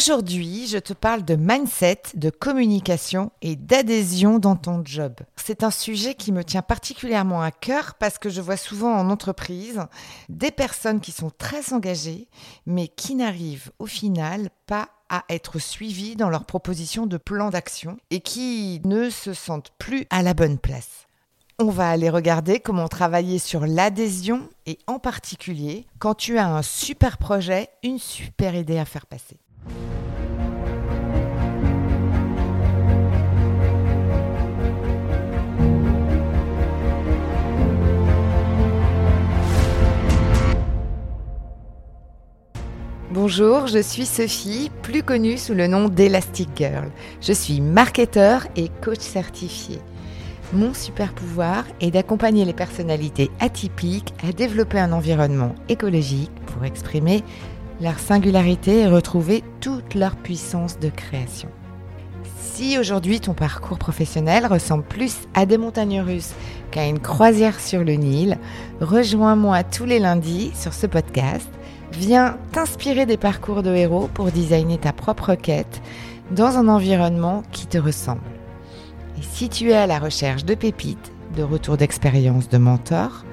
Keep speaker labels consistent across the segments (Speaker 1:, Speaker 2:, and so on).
Speaker 1: Aujourd'hui, je te parle de mindset, de communication et d'adhésion dans ton job. C'est un sujet qui me tient particulièrement à cœur parce que je vois souvent en entreprise des personnes qui sont très engagées mais qui n'arrivent au final pas à être suivies dans leur proposition de plan d'action et qui ne se sentent plus à la bonne place. On va aller regarder comment travailler sur l'adhésion et en particulier quand tu as un super projet, une super idée à faire passer. Bonjour, je suis Sophie, plus connue sous le nom d'Elastic Girl. Je suis marketeur et coach certifié. Mon super pouvoir est d'accompagner les personnalités atypiques à développer un environnement écologique pour exprimer leur singularité et retrouver toute leur puissance de création. Si aujourd'hui ton parcours professionnel ressemble plus à des montagnes russes qu'à une croisière sur le Nil, rejoins-moi tous les lundis sur ce podcast. Viens t'inspirer des parcours de héros pour designer ta propre quête dans un environnement qui te ressemble. Et si tu es à la recherche de pépites, de retours d'expérience de mentors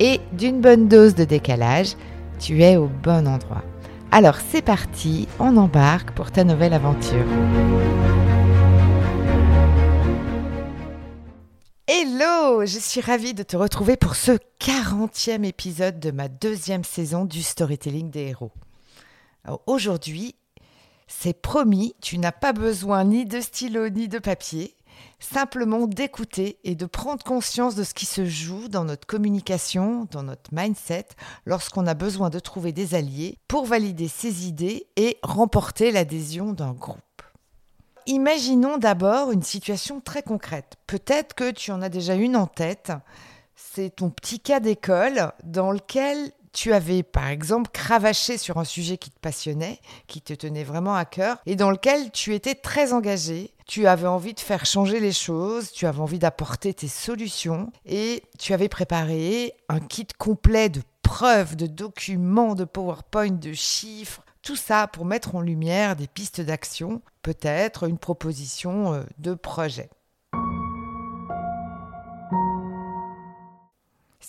Speaker 1: et d'une bonne dose de décalage, tu es au bon endroit. Alors c'est parti, on embarque pour ta nouvelle aventure. Hello, je suis ravie de te retrouver pour ce 40e épisode de ma deuxième saison du Storytelling des héros. Aujourd'hui, c'est promis, tu n'as pas besoin ni de stylo ni de papier simplement d'écouter et de prendre conscience de ce qui se joue dans notre communication, dans notre mindset, lorsqu'on a besoin de trouver des alliés pour valider ses idées et remporter l'adhésion d'un groupe. Imaginons d'abord une situation très concrète. Peut-être que tu en as déjà une en tête. C'est ton petit cas d'école dans lequel tu avais par exemple cravaché sur un sujet qui te passionnait, qui te tenait vraiment à cœur, et dans lequel tu étais très engagé, tu avais envie de faire changer les choses, tu avais envie d'apporter tes solutions, et tu avais préparé un kit complet de preuves, de documents, de PowerPoint, de chiffres, tout ça pour mettre en lumière des pistes d'action, peut-être une proposition euh, de projet.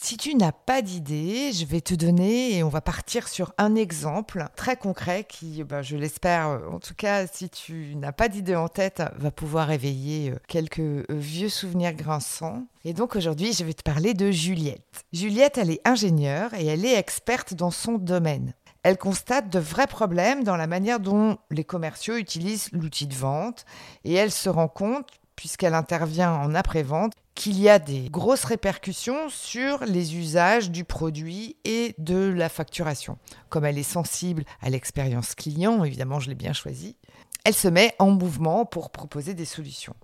Speaker 1: Si tu n'as pas d'idée, je vais te donner et on va partir sur un exemple très concret qui, ben, je l'espère, en tout cas, si tu n'as pas d'idée en tête, va pouvoir éveiller euh, quelques euh, vieux souvenirs grinçants. Et donc aujourd'hui, je vais te parler de Juliette. Juliette, elle est ingénieure et elle est experte dans son domaine. Elle constate de vrais problèmes dans la manière dont les commerciaux utilisent l'outil de vente et elle se rend compte puisqu'elle intervient en après-vente, qu'il y a des grosses répercussions sur les usages du produit et de la facturation. Comme elle est sensible à l'expérience client, évidemment je l'ai bien choisi, elle se met en mouvement pour proposer des solutions.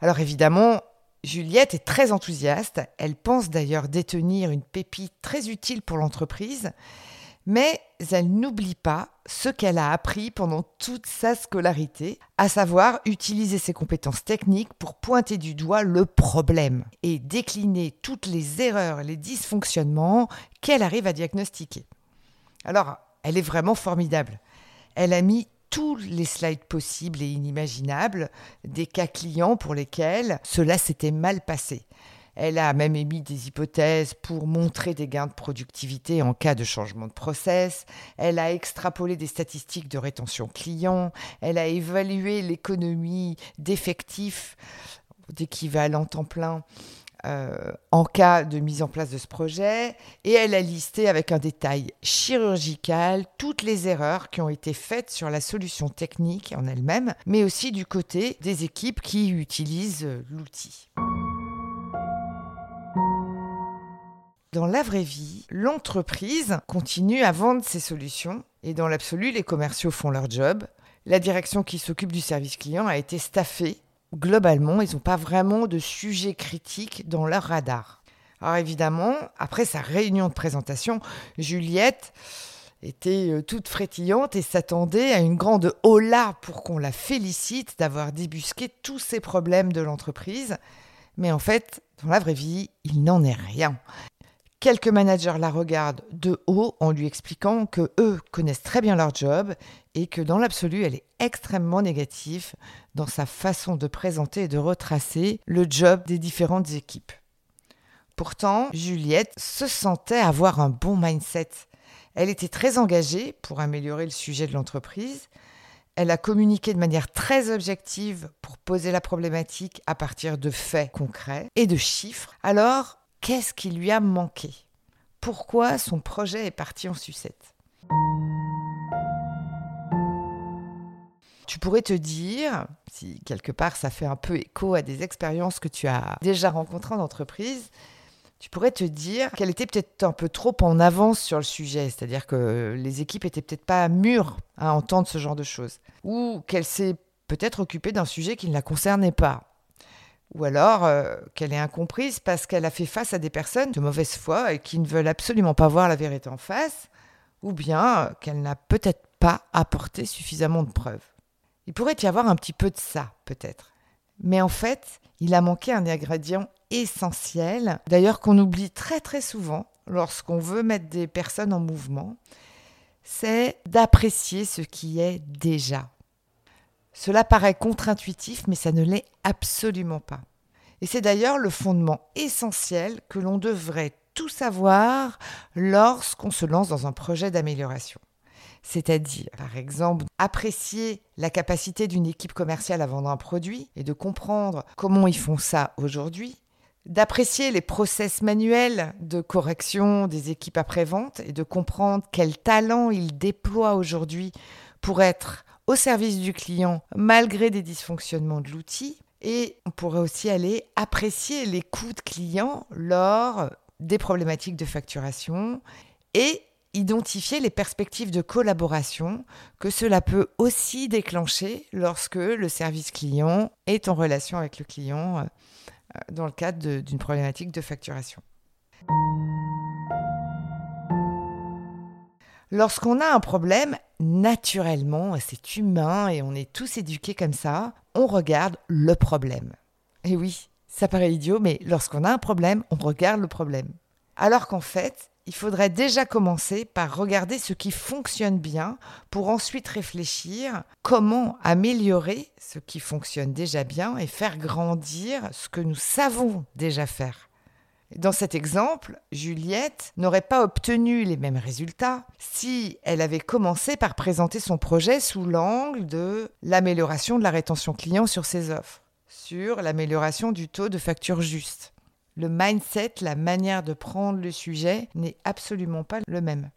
Speaker 1: Alors évidemment, Juliette est très enthousiaste, elle pense d'ailleurs détenir une pépite très utile pour l'entreprise, mais elle n'oublie pas ce qu'elle a appris pendant toute sa scolarité, à savoir utiliser ses compétences techniques pour pointer du doigt le problème et décliner toutes les erreurs, les dysfonctionnements qu'elle arrive à diagnostiquer. Alors, elle est vraiment formidable. Elle a mis tous les slides possibles et inimaginables des cas clients pour lesquels cela s'était mal passé. Elle a même émis des hypothèses pour montrer des gains de productivité en cas de changement de process. Elle a extrapolé des statistiques de rétention client. Elle a évalué l'économie d'effectifs d'équivalent temps plein euh, en cas de mise en place de ce projet. Et elle a listé avec un détail chirurgical toutes les erreurs qui ont été faites sur la solution technique en elle-même, mais aussi du côté des équipes qui utilisent l'outil. Dans la vraie vie, l'entreprise continue à vendre ses solutions et dans l'absolu, les commerciaux font leur job. La direction qui s'occupe du service client a été staffée. Globalement, ils n'ont pas vraiment de sujet critique dans leur radar. Alors évidemment, après sa réunion de présentation, Juliette était euh, toute frétillante et s'attendait à une grande hola pour qu'on la félicite d'avoir débusqué tous ces problèmes de l'entreprise. Mais en fait, dans la vraie vie, il n'en est rien Quelques managers la regardent de haut en lui expliquant que eux connaissent très bien leur job et que dans l'absolu, elle est extrêmement négative dans sa façon de présenter et de retracer le job des différentes équipes. Pourtant, Juliette se sentait avoir un bon mindset. Elle était très engagée pour améliorer le sujet de l'entreprise. Elle a communiqué de manière très objective pour poser la problématique à partir de faits concrets et de chiffres. Alors, qu'est-ce qui lui a manqué? Pourquoi son projet est parti en sucette? Tu pourrais te dire, si quelque part ça fait un peu écho à des expériences que tu as déjà rencontrées en entreprise, tu pourrais te dire qu'elle était peut-être un peu trop en avance sur le sujet, c'est-à-dire que les équipes étaient peut-être pas mûres à entendre ce genre de choses, ou qu'elle s'est peut-être occupée d'un sujet qui ne la concernait pas, ou alors euh, qu'elle est incomprise parce qu'elle a fait face à des personnes de mauvaise foi et qui ne veulent absolument pas voir la vérité en face, ou bien qu'elle n'a peut-être pas apporté suffisamment de preuves. Il pourrait y avoir un petit peu de ça, peut-être. Mais en fait, il a manqué un ingrédient essentiel, d'ailleurs qu'on oublie très très souvent lorsqu'on veut mettre des personnes en mouvement, c'est d'apprécier ce qui est déjà. Cela paraît contre-intuitif, mais ça ne l'est absolument pas. Et c'est d'ailleurs le fondement essentiel que l'on devrait tout savoir lorsqu'on se lance dans un projet d'amélioration. C'est-à-dire, par exemple, apprécier la capacité d'une équipe commerciale à vendre un produit et de comprendre comment ils font ça aujourd'hui, d'apprécier les process manuels de correction des équipes après-vente et de comprendre quel talent ils déploient aujourd'hui pour être au service du client malgré des dysfonctionnements de l'outil. Et on pourrait aussi aller apprécier les coûts de clients lors des problématiques de facturation et identifier les perspectives de collaboration que cela peut aussi déclencher lorsque le service client est en relation avec le client euh, dans le cadre d'une problématique de facturation. Lorsqu'on a un problème, naturellement, c'est humain et on est tous éduqués comme ça, on regarde le problème. Et oui, ça paraît idiot, mais lorsqu'on a un problème, on regarde le problème. Alors qu'en fait, il faudrait déjà commencer par regarder ce qui fonctionne bien pour ensuite réfléchir comment améliorer ce qui fonctionne déjà bien et faire grandir ce que nous savons déjà faire. Dans cet exemple, Juliette n'aurait pas obtenu les mêmes résultats si elle avait commencé par présenter son projet sous l'angle de l'amélioration de la rétention client sur ses offres, sur l'amélioration du taux de facture juste le mindset, la manière de prendre le sujet n'est absolument pas le même.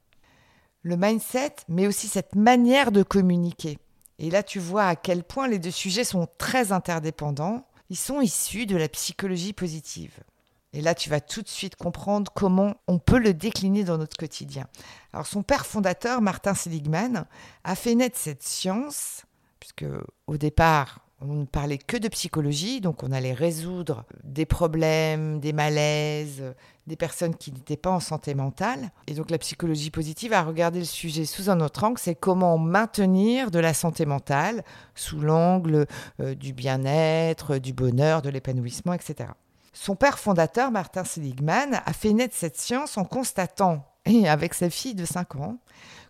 Speaker 1: Le mindset, mais aussi cette manière de communiquer. Et là, tu vois à quel point les deux sujets sont très interdépendants. Ils sont issus de la psychologie positive. Et là, tu vas tout de suite comprendre comment on peut le décliner dans notre quotidien. Alors, son père fondateur, Martin Seligman, a fait naître cette science, puisque au départ, on ne parlait que de psychologie, donc on allait résoudre des problèmes, des malaises, des personnes qui n'étaient pas en santé mentale. Et donc la psychologie positive a regardé le sujet sous un autre angle, c'est comment maintenir de la santé mentale sous l'angle euh, du bien-être, du bonheur, de l'épanouissement, etc. Son père fondateur, Martin Seligman, a fait naître cette science en constatant, et avec sa fille de 5 ans,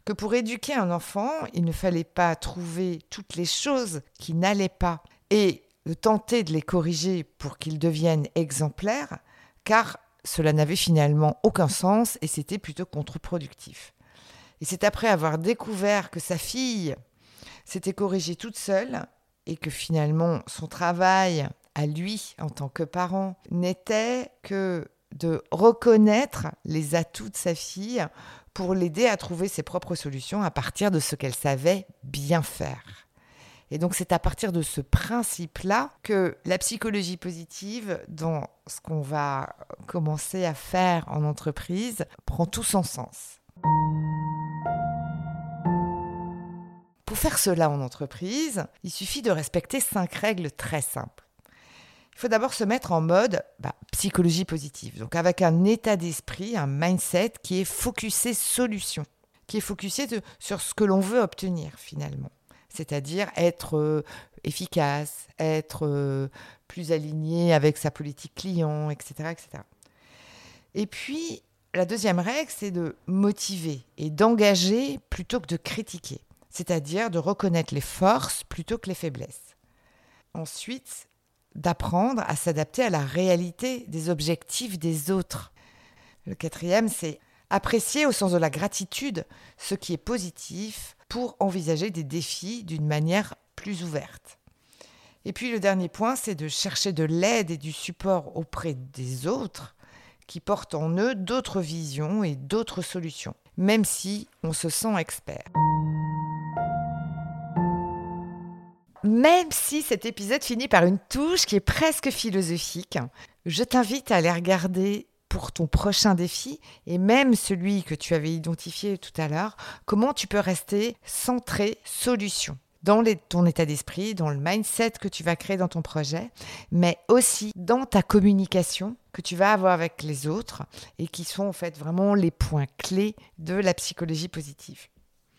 Speaker 1: que pour éduquer un enfant, il ne fallait pas trouver toutes les choses qui n'allaient pas et tenter de les corriger pour qu'ils deviennent exemplaires, car cela n'avait finalement aucun sens et c'était plutôt contre-productif. Et c'est après avoir découvert que sa fille s'était corrigée toute seule et que finalement son travail à lui en tant que parent n'était que de reconnaître les atouts de sa fille pour l'aider à trouver ses propres solutions à partir de ce qu'elle savait bien faire. Et donc c'est à partir de ce principe-là que la psychologie positive, dans ce qu'on va commencer à faire en entreprise, prend tout son sens. Pour faire cela en entreprise, il suffit de respecter cinq règles très simples il faut d'abord se mettre en mode bah, psychologie positive. Donc avec un état d'esprit, un mindset qui est focusé solution, qui est focusé sur ce que l'on veut obtenir finalement. C'est-à-dire être euh, efficace, être euh, plus aligné avec sa politique client, etc., etc. Et puis, La deuxième règle, c'est de motiver et d'engager plutôt que de critiquer, c'est-à-dire de reconnaître les forces plutôt que les faiblesses. Ensuite, d'apprendre à s'adapter à la réalité des objectifs des autres. Le quatrième, c'est apprécier au sens de la gratitude ce qui est positif pour envisager des défis d'une manière plus ouverte. Et puis le dernier point, c'est de chercher de l'aide et du support auprès des autres qui portent en eux d'autres visions et d'autres solutions, même si on se sent expert. Même si cet épisode finit par une touche qui est presque philosophique, je t'invite à aller regarder pour ton prochain défi et même celui que tu avais identifié tout à l'heure, comment tu peux rester centré solution dans ton état d'esprit, dans le mindset que tu vas créer dans ton projet, mais aussi dans ta communication que tu vas avoir avec les autres et qui sont en fait vraiment les points clés de la psychologie positive.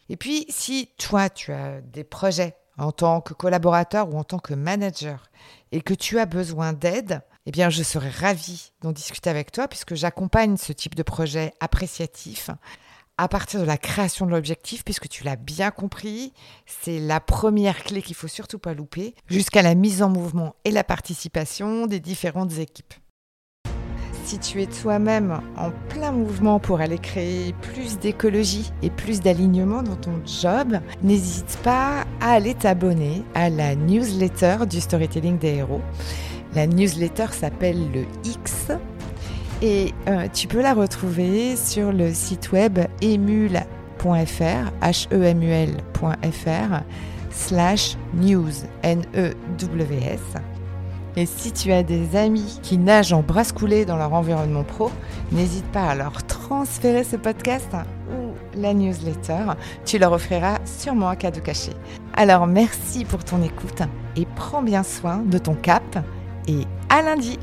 Speaker 1: Et puis, si toi, tu as des projets en tant que collaborateur ou en tant que manager et que tu as besoin d'aide, eh bien, je serais ravie d'en discuter avec toi puisque j'accompagne ce type de projet appréciatif à partir de la création de l'objectif, puisque tu l'as bien compris, c'est la première clé qu'il faut surtout pas louper, jusqu'à la mise en mouvement et la participation des différentes équipes. Si tu es toi-même en plein mouvement pour aller créer plus d'écologie et plus d'alignement dans ton job, n'hésite pas à aller t'abonner à la newsletter du storytelling des héros. La newsletter s'appelle le X et euh, tu peux la retrouver sur le site web emul.fr, h-e-m-u-l.fr, slash news, N-E-W-S. Et si tu as des amis qui nagent en brasse coulée dans leur environnement pro, n'hésite pas à leur transférer ce podcast ou la newsletter. Tu leur offriras sûrement un cadeau caché. Alors merci pour ton écoute et prends bien soin de ton cap et à lundi.